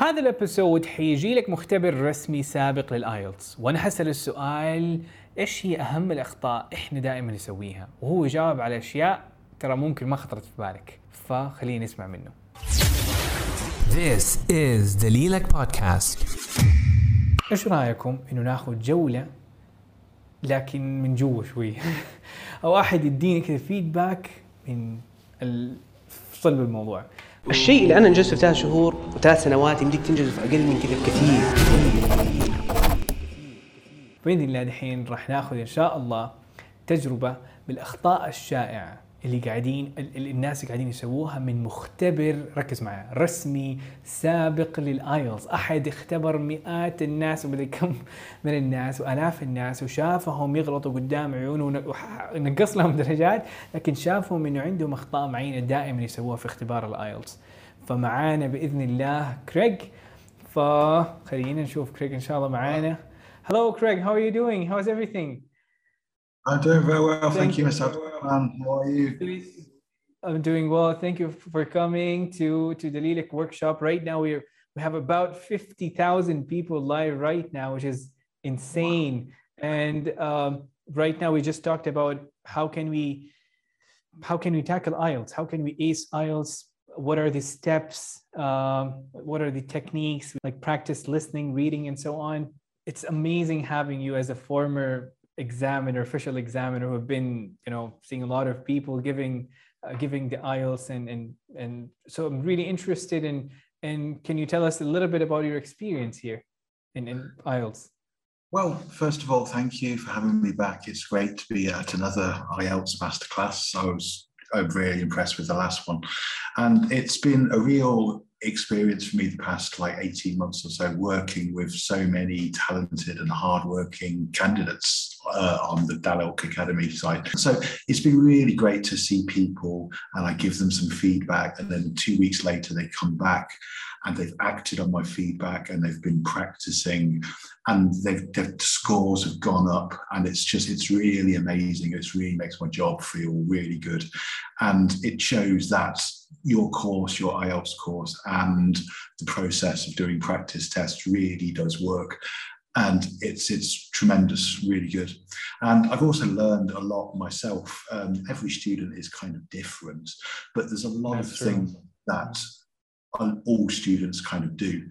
هذا الابيسود حيجي لك مختبر رسمي سابق للايلتس وأنا حسأل السؤال إيش هي أهم الأخطاء إحنا دائما نسويها؟ وهو يجاوب على أشياء ترى ممكن ما خطرت في بالك فخلينا نسمع منه. This is دليلك بودكاست إيش رأيكم إنه ناخذ جولة لكن من جوا شوي؟ أو أحد يديني كذا فيدباك من ال- في صلب الموضوع. الشيء اللي أنا انجزته في ثلاث شهور وثلاث سنوات يمديك تنجزه في أقل من كذا بكثير بإذن الله دحين راح ناخذ إن شاء الله تجربة بالأخطاء الشائعة. اللي قاعدين ال- ال- الناس قاعدين يسووها من مختبر ركز معي رسمي سابق للايلز أحد اختبر مئات الناس ومدري كم من الناس وآلاف الناس وشافهم يغلطوا قدام عيونه ونقص لهم درجات لكن شافهم إنه عندهم أخطاء معينة دائما يسووها في اختبار الايلز فمعانا بإذن الله كريج فخلينا نشوف كريج إن شاء الله معانا Hello Craig, how are you doing? How's everything? I'm doing very well, thank, Thank you, you. Mr. How are you? I'm doing well. Thank you for coming to to the Lilac workshop. Right now, we we have about fifty thousand people live right now, which is insane. And um, right now, we just talked about how can we how can we tackle IELTS? How can we ace IELTS? What are the steps? Um, what are the techniques? Like practice listening, reading, and so on. It's amazing having you as a former examiner, official examiner, who have been, you know, seeing a lot of people giving uh, giving the IELTS and and and so I'm really interested in and can you tell us a little bit about your experience here in, in IELTS? Well, first of all, thank you for having me back. It's great to be at another IELTS masterclass. I was I'm really impressed with the last one. And it's been a real experience for me the past like 18 months or so working with so many talented and hardworking candidates uh, on the Dalilk Academy side. So it's been really great to see people and I give them some feedback and then two weeks later they come back and they've acted on my feedback and they've been practicing and their scores have gone up and it's just it's really amazing it really makes my job feel really good and it shows that your course your ielts course and the process of doing practice tests really does work. And it's it's tremendous really good. And i've also learned a lot myself. Um, every student is kind of different but there's a lot That's of true. things that all students kind of do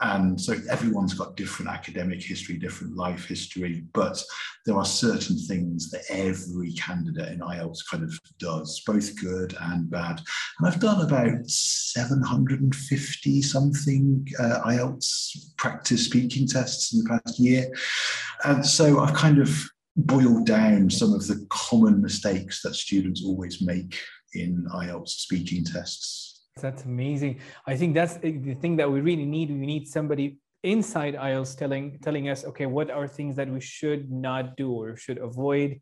and so everyone's got different academic history different life history but there are certain things that every candidate in ielts kind of does both good and bad. And i've done about 750 something uh, ielts practice speaking tests in the past year. And so i've kind of boiled down some of the common mistakes that students always make in ielts speaking tests That's amazing. I think that's the thing that we really need. We need somebody inside IELTS telling telling us, okay, what are things that we should not do or should avoid.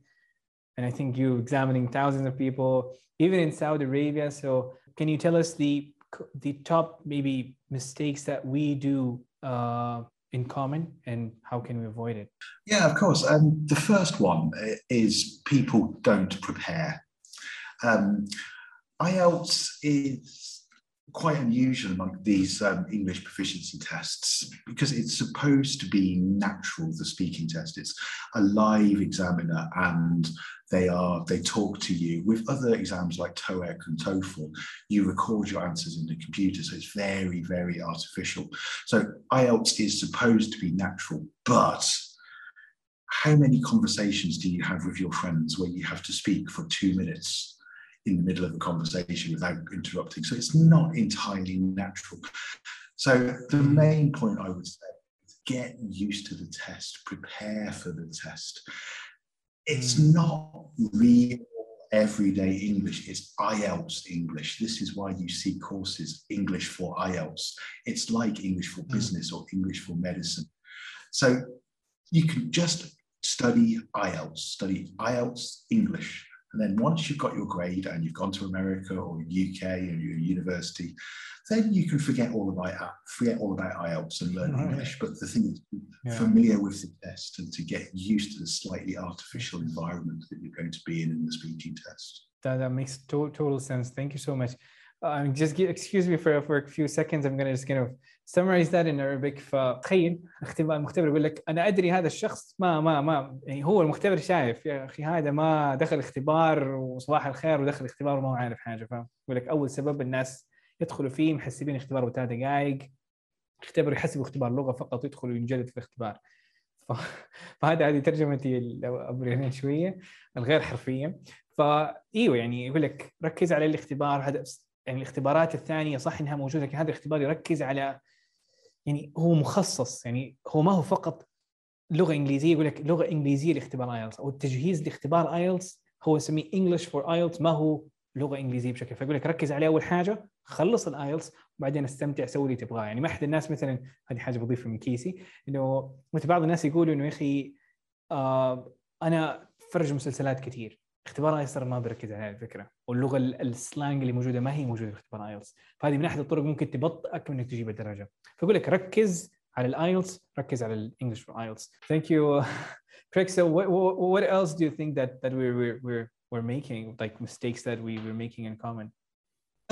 And I think you're examining thousands of people, even in Saudi Arabia. So can you tell us the the top maybe mistakes that we do uh, in common and how can we avoid it? Yeah, of course. Um, the first one is people don't prepare. Um, IELTS is quite unusual among these um, English proficiency tests because it's supposed to be natural, the speaking test. It's a live examiner and they are they talk to you. With other exams like TOEIC and TOEFL, you record your answers in the computer, so it's very, very artificial. So IELTS is supposed to be natural, but how many conversations do you have with your friends where you have to speak for two minutes in the middle of a conversation without interrupting? So it's not entirely natural. So the main point I would say is get used to the test, prepare for the test. It's hmm. not real everyday English, it's IELTS English. This is why you see courses English for IELTS. It's like English for hmm. business or English for medicine. So you can just study IELTS, study IELTS English. And then once you've got your grade and you've gone to America or UK or your university, then you can forget all about forget all about IELTS and learn Right. English. But the thing is, be Yeah. familiar with the test and to get used to the slightly artificial environment that you're going to be in in the speaking test. That, that makes to- total sense. Thank you so much. Um, just gi- excuse me for, for a few seconds. I'm gonna just kind of summarize that in Arabic. فتخيل المختبر يقول لك أنا أدري هذا الشخص ما ما ما يعني هو المختبر شايف يا أخي هذا ما دخل اختبار وصباح الخير ودخل اختبار وما هو عارف حاجة. فاهم؟ يقول لك أول سبب الناس يدخلوا فيه محسبين اختبار بثلاث دقائق اختبروا يحسبوا اختبار لغة فقط يدخلوا ينجلد في الاختبار. ف... فهذا هذه ترجمتي الأبريانية شوية الغير حرفية. فايوه يعني يقول لك ركز على الاختبار هذا يعني الاختبارات الثانية صح إنها موجودة لكن هذا الاختبار يركز على يعني هو مخصص يعني هو ما هو فقط لغة إنجليزية يقول لك لغة إنجليزية لاختبار آيلتس أو التجهيز لاختبار آيلتس هو يسميه انجلش فور ايلتس ما هو لغة إنجليزية بشكل فيقول لك ركز عليه أول حاجة خلص الايلتس وبعدين استمتع سوي اللي تبغاه. يعني ما أحد الناس مثلا هذه حاجة بضيفها من كيسي إنه مثل بعض الناس يقولوا إنه يا أخي آه أنا اتفرج مسلسلات كثير اختبار ايلتس ما بركز على الفكرة واللغة السلانج اللي موجودة ما هي موجودة في اختبار ايلتس. فهذه من أحد الطرق ممكن تبطئك من إنك تجيب الدرجه فيقول لك ركز على الايلتس ركز على الإنجلش فور ايلتس. ثانك يو Craig so what, what else do you think that that we're we're we're, we're making like mistakes that we we're making in common?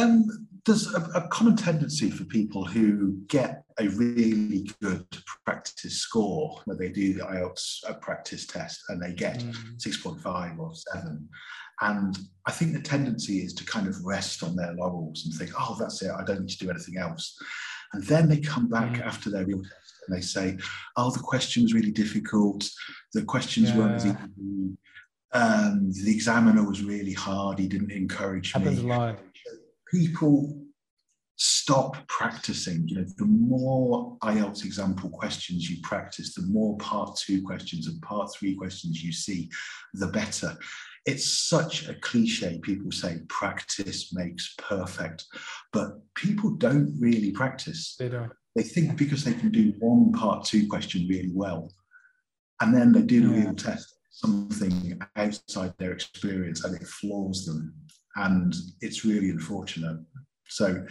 Um, there's a, a, common tendency for people who get a really good practice score when they do the IELTS practice test and they get mm. 6.5 or 7. And I think the tendency is to kind of rest on their laurels and think, oh, that's it, I don't need to do anything else. And then they come back mm. after their real test and they say, oh, the question was really difficult, the questions yeah. weren't as easy. Um, the examiner was really hard, he didn't encourage Happens me. a lot people stop practicing. You know, the more IELTS example questions you practice, the more part two questions and part three questions you see, the better. It's such a cliche. People say practice makes perfect, but people don't really practice. They don't. They think because they can do one part two question really well, and then they do the Yeah. real test, something outside their experience, and it floors them and it's really unfortunate. So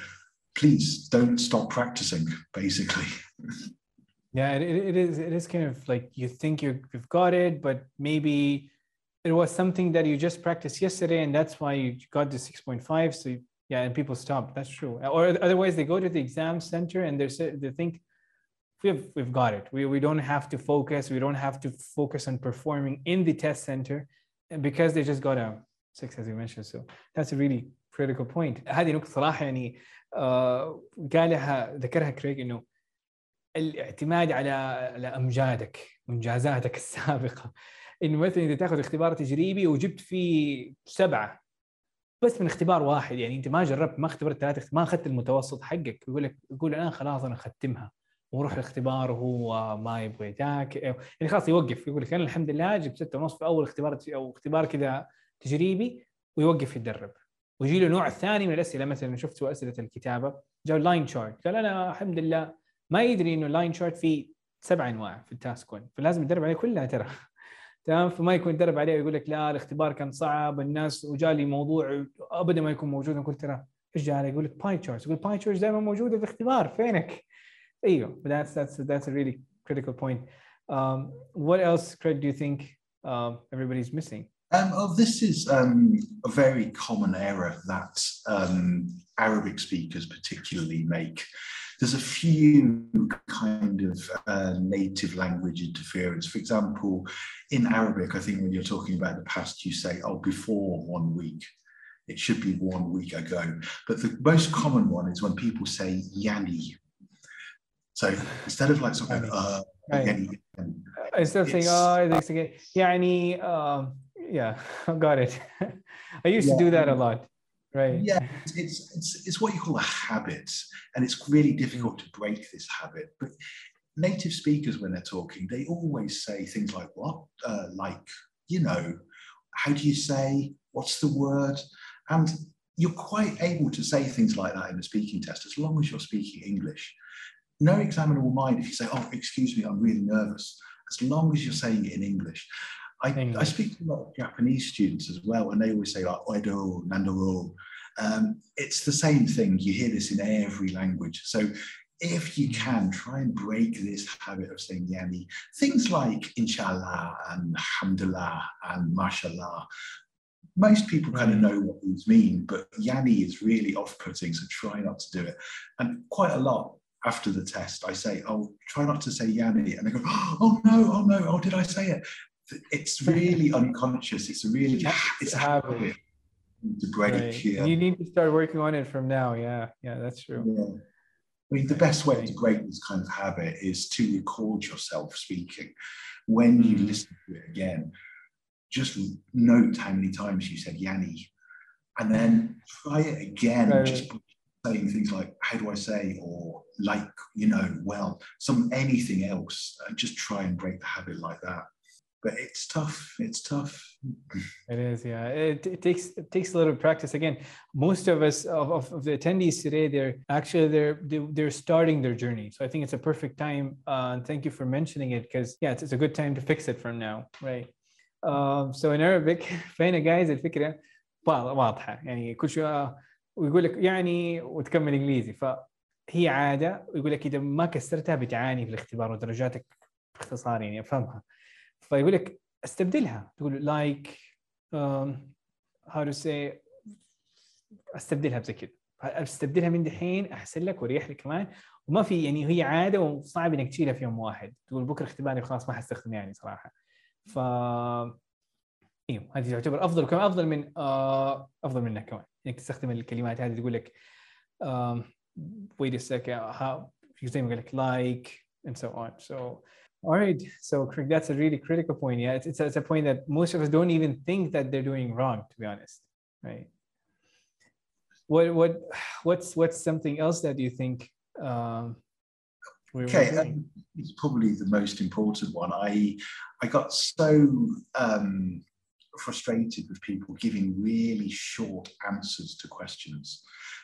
please don't stop practicing, basically. Yeah, it, it is. It is kind of like you think you you've got it, but maybe it was something that you just practiced yesterday, and that's why you got the six point five. So you, yeah, and people stop. That's true. Or otherwise, they go to the exam center and they they think we've we've got it. We we don't have to focus. We don't have to focus on performing in the test center, because they just got a six as you mentioned. So that's a really critical point. هذه نقطة صراحة يعني آه قالها ذكرها كريج إنه الاعتماد على على أمجادك وانجازاتك السابقة إنه مثلا إذا تأخذ اختبار تجريبي وجبت فيه سبعة بس من اختبار واحد يعني أنت ما جربت ما اختبرت ثلاثة ما أخذت المتوسط حقك يقول لك يقول الان خلاص أنا ختمها وروح الاختبار وهو ما يبغى يذاكر يعني خلاص يوقف يقول لك أنا الحمد لله جبت ستة ونص في أول اختبار أو اختبار كذا تجريبي ويوقف يتدرب ويجي له نوع الثاني من الأسئلة. مثلا شفتوا أسئلة الكتابة جاء لاين شارت قال أنا الحمد لله ما يدري إنه اللاين شارت فيه سبع أنواع في التاسك 1 فلازم يتدرب عليه كلها ترى. تمام؟ فما يكون يتدرب عليه ويقول لك لا الاختبار كان صعب الناس وجالي موضوع ابدا ما يكون موجود. قلت ترى إيش جاء يقول لك باي تشارت يقول باي تشارت دائما موجودة في الاختبار. فينك؟ أيوه. That's that's that's a really critical point. Um, what else Craig do you think um, everybody's missing? Um, oh, this is um, a very common error that um, Arabic speakers particularly make. There's a few kind of uh, native language interference. For example, in Arabic, I think when you're talking about the past, you say, oh, before one week. It should be one week ago. But the most common one is when people say yani. So instead of like something, uh, yani, instead of saying, oh, it's ah, like, yani, uh, yeah I got it I used to do that a lot right Yeah, it's, it's it's what you call a habit, and it's really difficult to break this habit. But native speakers, when they're talking, they always say things like "what," uh, like you know, how do you say? What's the word? And you're quite able to say things like that in the speaking test as long as you're speaking English. No examiner will mind if you say, "Oh, excuse me, I'm really nervous," as long as you're saying it in English. I, I speak to a lot of Japanese students as well, and they always say like "oedo," "nandoro." Um, it's the same thing. You hear this in every language. So if you can, try and break this habit of saying yani. Things like inshallah and alhamdulillah and mashallah. Most people kind of know what these mean, but yani is really off-putting, so try not to do it. And quite a lot after the test, I say, "Oh, try not to say Yanni," and they go, "Oh no, oh no, oh did I say it?" It's really unconscious. It's really it's a habit to break. Right. Yeah. You need to start working on it from now. Yeah, yeah, that's true. Yeah. I mean, the best way to break this kind of habit is to record yourself speaking. When you Mm. listen to it again, just note how many times you said Yanni, and then try it again. Right, Just saying things like "How do I say?" or "Like," you know, well, some anything else. Just try and break the habit like that But it's tough. It's tough. It is, yeah. It, it takes it takes a little practice. Again, most of us of, of, of the attendees today, they're actually they're they, they're starting their journey. So I think it's a perfect time. Uh, and thank you for mentioning it because yeah, it's, it's a good time to fix it from now, right? Um, so in Arabic, فهنا guys الفكرة وا- واضحة يعني كل شوية ويقول لك يعني وتكمل انجليزي فهي عادة ويقول لك اذا ما كسرتها بتعاني في الاختبار ودرجاتك باختصار يعني افهمها فيقول لك استبدلها. تقول لايك هاو تو سي استبدلها بزي كذا. استبدلها من دحين أحسن لك واريح لك كمان. وما في يعني هي عادة وصعب إنك تشيلها في يوم واحد. تقول بكرة اختباري خلاص ما حستخدم يعني صراحة. ف أيوه هذه تعتبر أفضل كمان أفضل من آه أفضل منك كمان. إنك تستخدم الكلمات هذه تقول لك a second how زي ما قال لك like and so on. So all right. So that's a really critical point. Yeah it's, it's, it's a point that most of us don't even think that they're doing wrong to be honest right? What what what's what's something else that you think um we Okay, um, it's probably the most important one. I I got so um, frustrated with people giving really short answers to questions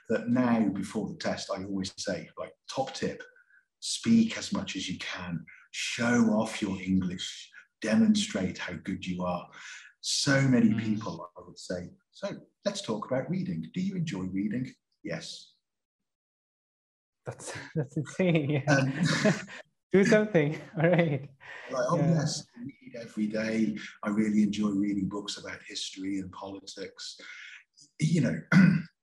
that now before the test I always say like top tip speak as much as you can show off your English demonstrate how good you are so many Mm. people I would say so let's talk about reading do you enjoy reading yes that's that's insane yeah Um, do something all right Like, oh Yeah. yes, I read every day. I really enjoy reading books about history and politics. You know,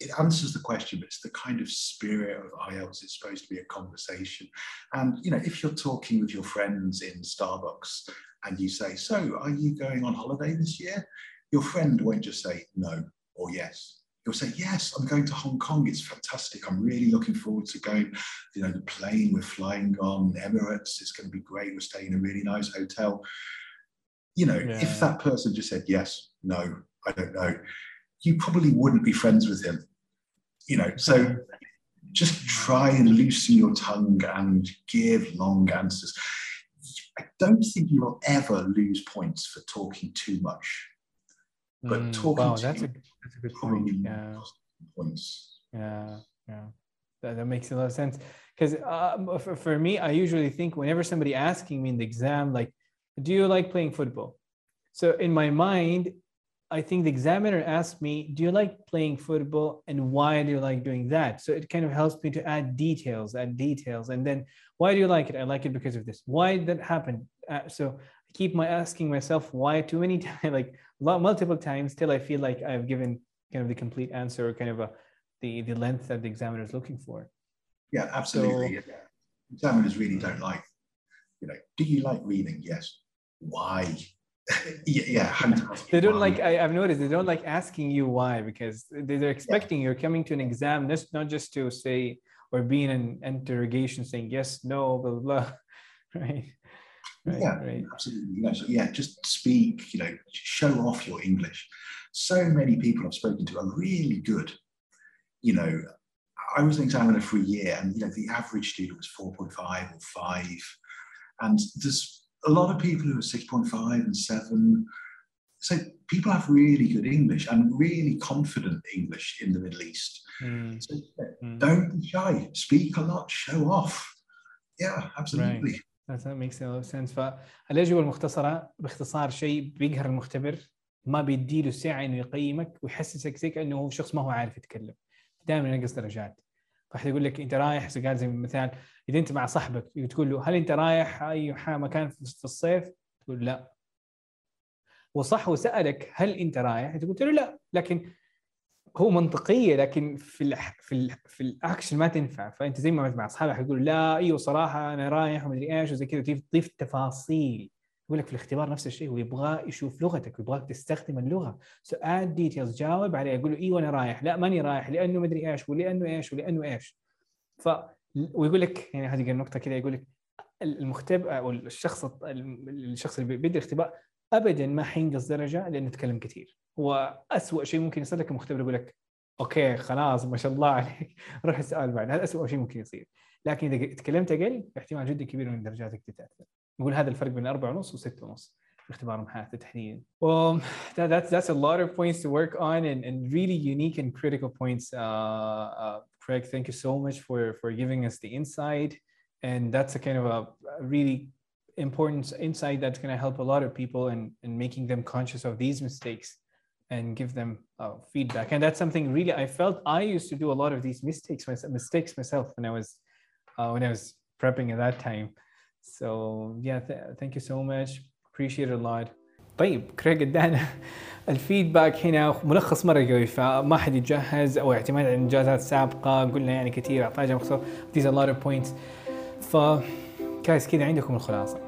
it answers the question, but it's the kind of spirit of IELTS. It's supposed to be a conversation. And you know, if you're talking with your friends in Starbucks and you say, "So, are you going on holiday this year?" Your friend won't just say no or yes. He'll say, "Yes, I'm going to Hong Kong. It's fantastic. I'm really looking forward to going you know, the plane we're flying on Emirates. It's going to be great. We're staying in a really nice hotel. You know, if that person just said yes, no, I don't know, you probably wouldn't be friends with him. You know, so just try and loosen your tongue and give long answers. I don't think you will ever lose points for talking too much, but Mm, talking wow too that's a much that's a good probably point yeah points. Yeah, yeah, that, that makes a lot of sense. Because uh, for, for me, I usually think whenever somebody asking me in the exam, like, "Do you like playing football?" So in my mind, I think the examiner asked me, "Do you like playing football, and why do you like doing that?" So it kind of helps me to add details, add details, and then why do you like it? I like it because of this. Why did that happen? Uh, so I keep my asking myself why too many times, like lot, multiple times, till I feel like I've given kind of the complete answer, or kind of a the the length that the examiner is looking for. Yeah, absolutely. So- yeah. Examiners really don't like, you know, do you like reading? Yes. Why? Yeah, yeah. fantastic. They don't like. I, I've noticed they don't like asking you why because they- they're expecting you're coming to an exam, not not just to say or be in an interrogation saying yes, no, blah blah, blah. right? Right, yeah, right. absolutely. So yeah, just speak, you know, show off your English. So many people I've spoken to are really good. You know, I was an examiner for a year and, you know, the average student was 4.5 or 5. And there's a lot of people who are 6.5 and 7. So people have really good English and really confident English in the Middle East. Mm, So mm. don't be shy, speak a lot, show off. Yeah, absolutely. That, that makes a lot of sense. فالأجوبة المختصرة باختصار شيء بيقهر المختبر ما بيديله سعة إنه يقيمك ويحسسك زي كأنه هو شخص ما هو عارف يتكلم دائما ينقص درجات فحد يقول لك أنت رايح قال زي مثال إذا أنت مع صاحبك تقول له هل أنت رايح ح- مكان في الصيف؟ تقول لا وصح وسألك هل أنت رايح؟ أنت قلت له لا لكن هو منطقية لكن في ال في ال في الأكشن ما تنفع فأنت زي ما مع أصحابك حيقول لا أيوه صراحة أنا رايح ومدري إيش وزي كذا تضيف تفاصيل يقول لك في الاختبار نفس الشيء ويبغى يشوف لغتك ويبغاك تستخدم اللغة. سؤال ديتيلز جاوب عليه يقول له أيوه أنا رايح؟ لا ماني رايح لأنه مدري إيش ولأنه إيش ولأنه إيش. ف ويقول لك يعني هذه النقطه كذا يقول لك المختبر أو الشخص الشخص اللي بيدي الاختبار ابدا ما حينقص درجة لأنه يتكلم كثير. هو اسوء شيء ممكن يصير لك المختبر يقول لك أوكي خلاص ما شاء الله عليك. روح السؤال بعد. هذا اسوء شيء ممكن يصير. لكن إذا تكلمت أقل احتمال جدا كبير من درجاتك تتأثر. يقول هذا الفرق بين أربعة ونص وستة ونص في اختبار محاثة تحديدا. Well, that, that's that's a lot of points to work on and, and really unique and critical points. Uh, uh, Craig, thank you so much for for giving us the insight, and that's a kind of a, a really important insight that's going to help a lot of people and and making them conscious of these mistakes and give them uh, feedback. And that's something really I felt I used to do a lot of these mistakes mistakes myself when I was uh, when I was prepping at that time. So yeah, th thank you so much. Appreciate it a lot. طيب كريج ادانا الفيدباك هنا ملخص مرة قوي فما حد يتجهز أو اعتماد على انجازات سابقه قلنا يعني كثير اعطانا مختصر these a lot of points ف كذا عندكم الخلاصة